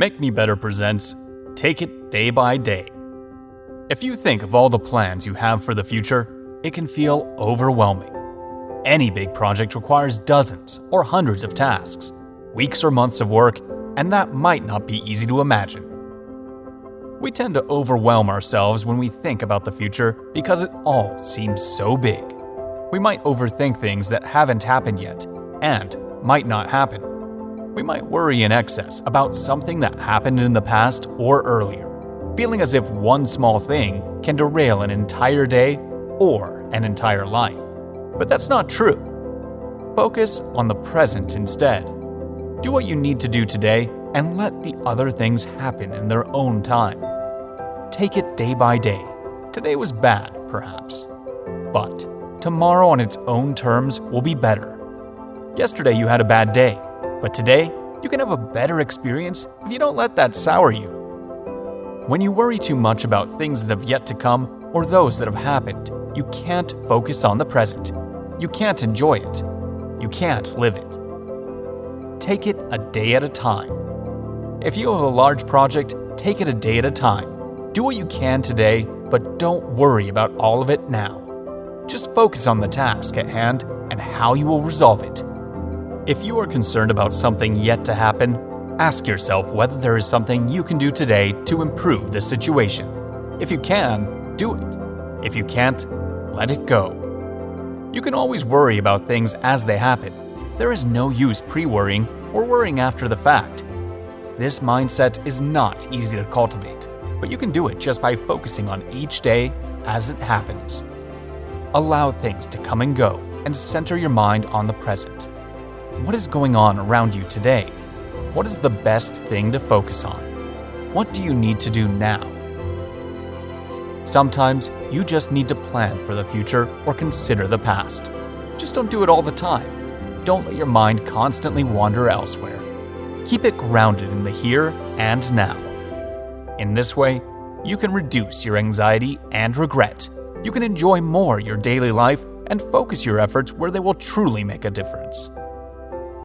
Make Me Better presents Take It Day by Day. If you think of all the plans you have for the future, it can feel overwhelming. Any big project requires dozens or hundreds of tasks, weeks or months of work, and that might not be easy to imagine. We tend to overwhelm ourselves when we think about the future because it all seems so big. We might overthink things that haven't happened yet and might not happen. We might worry in excess about something that happened in the past or earlier, feeling as if one small thing can derail an entire day or an entire life. But that's not true. Focus on the present instead. Do what you need to do today and let the other things happen in their own time. Take it day by day. Today was bad, perhaps. But tomorrow on its own terms will be better. Yesterday you had a bad day, but today you can have a better experience if you don't let that sour you. When you worry too much about things that have yet to come or those that have happened, you can't focus on the present. You can't enjoy it. You can't live it. Take it a day at a time. If you have a large project, take it a day at a time. Do what you can today, but don't worry about all of it now. Just focus on the task at hand and how you will resolve it. If you are concerned about something yet to happen, ask yourself whether there is something you can do today to improve the situation. If you can, do it. If you can't, let it go. You can always worry about things as they happen. There is no use pre worrying or worrying after the fact. This mindset is not easy to cultivate, but you can do it just by focusing on each day as it happens. Allow things to come and go and center your mind on the present. What is going on around you today? What is the best thing to focus on? What do you need to do now? Sometimes you just need to plan for the future or consider the past. Just don't do it all the time. Don't let your mind constantly wander elsewhere. Keep it grounded in the here and now. In this way, you can reduce your anxiety and regret. You can enjoy more your daily life and focus your efforts where they will truly make a difference.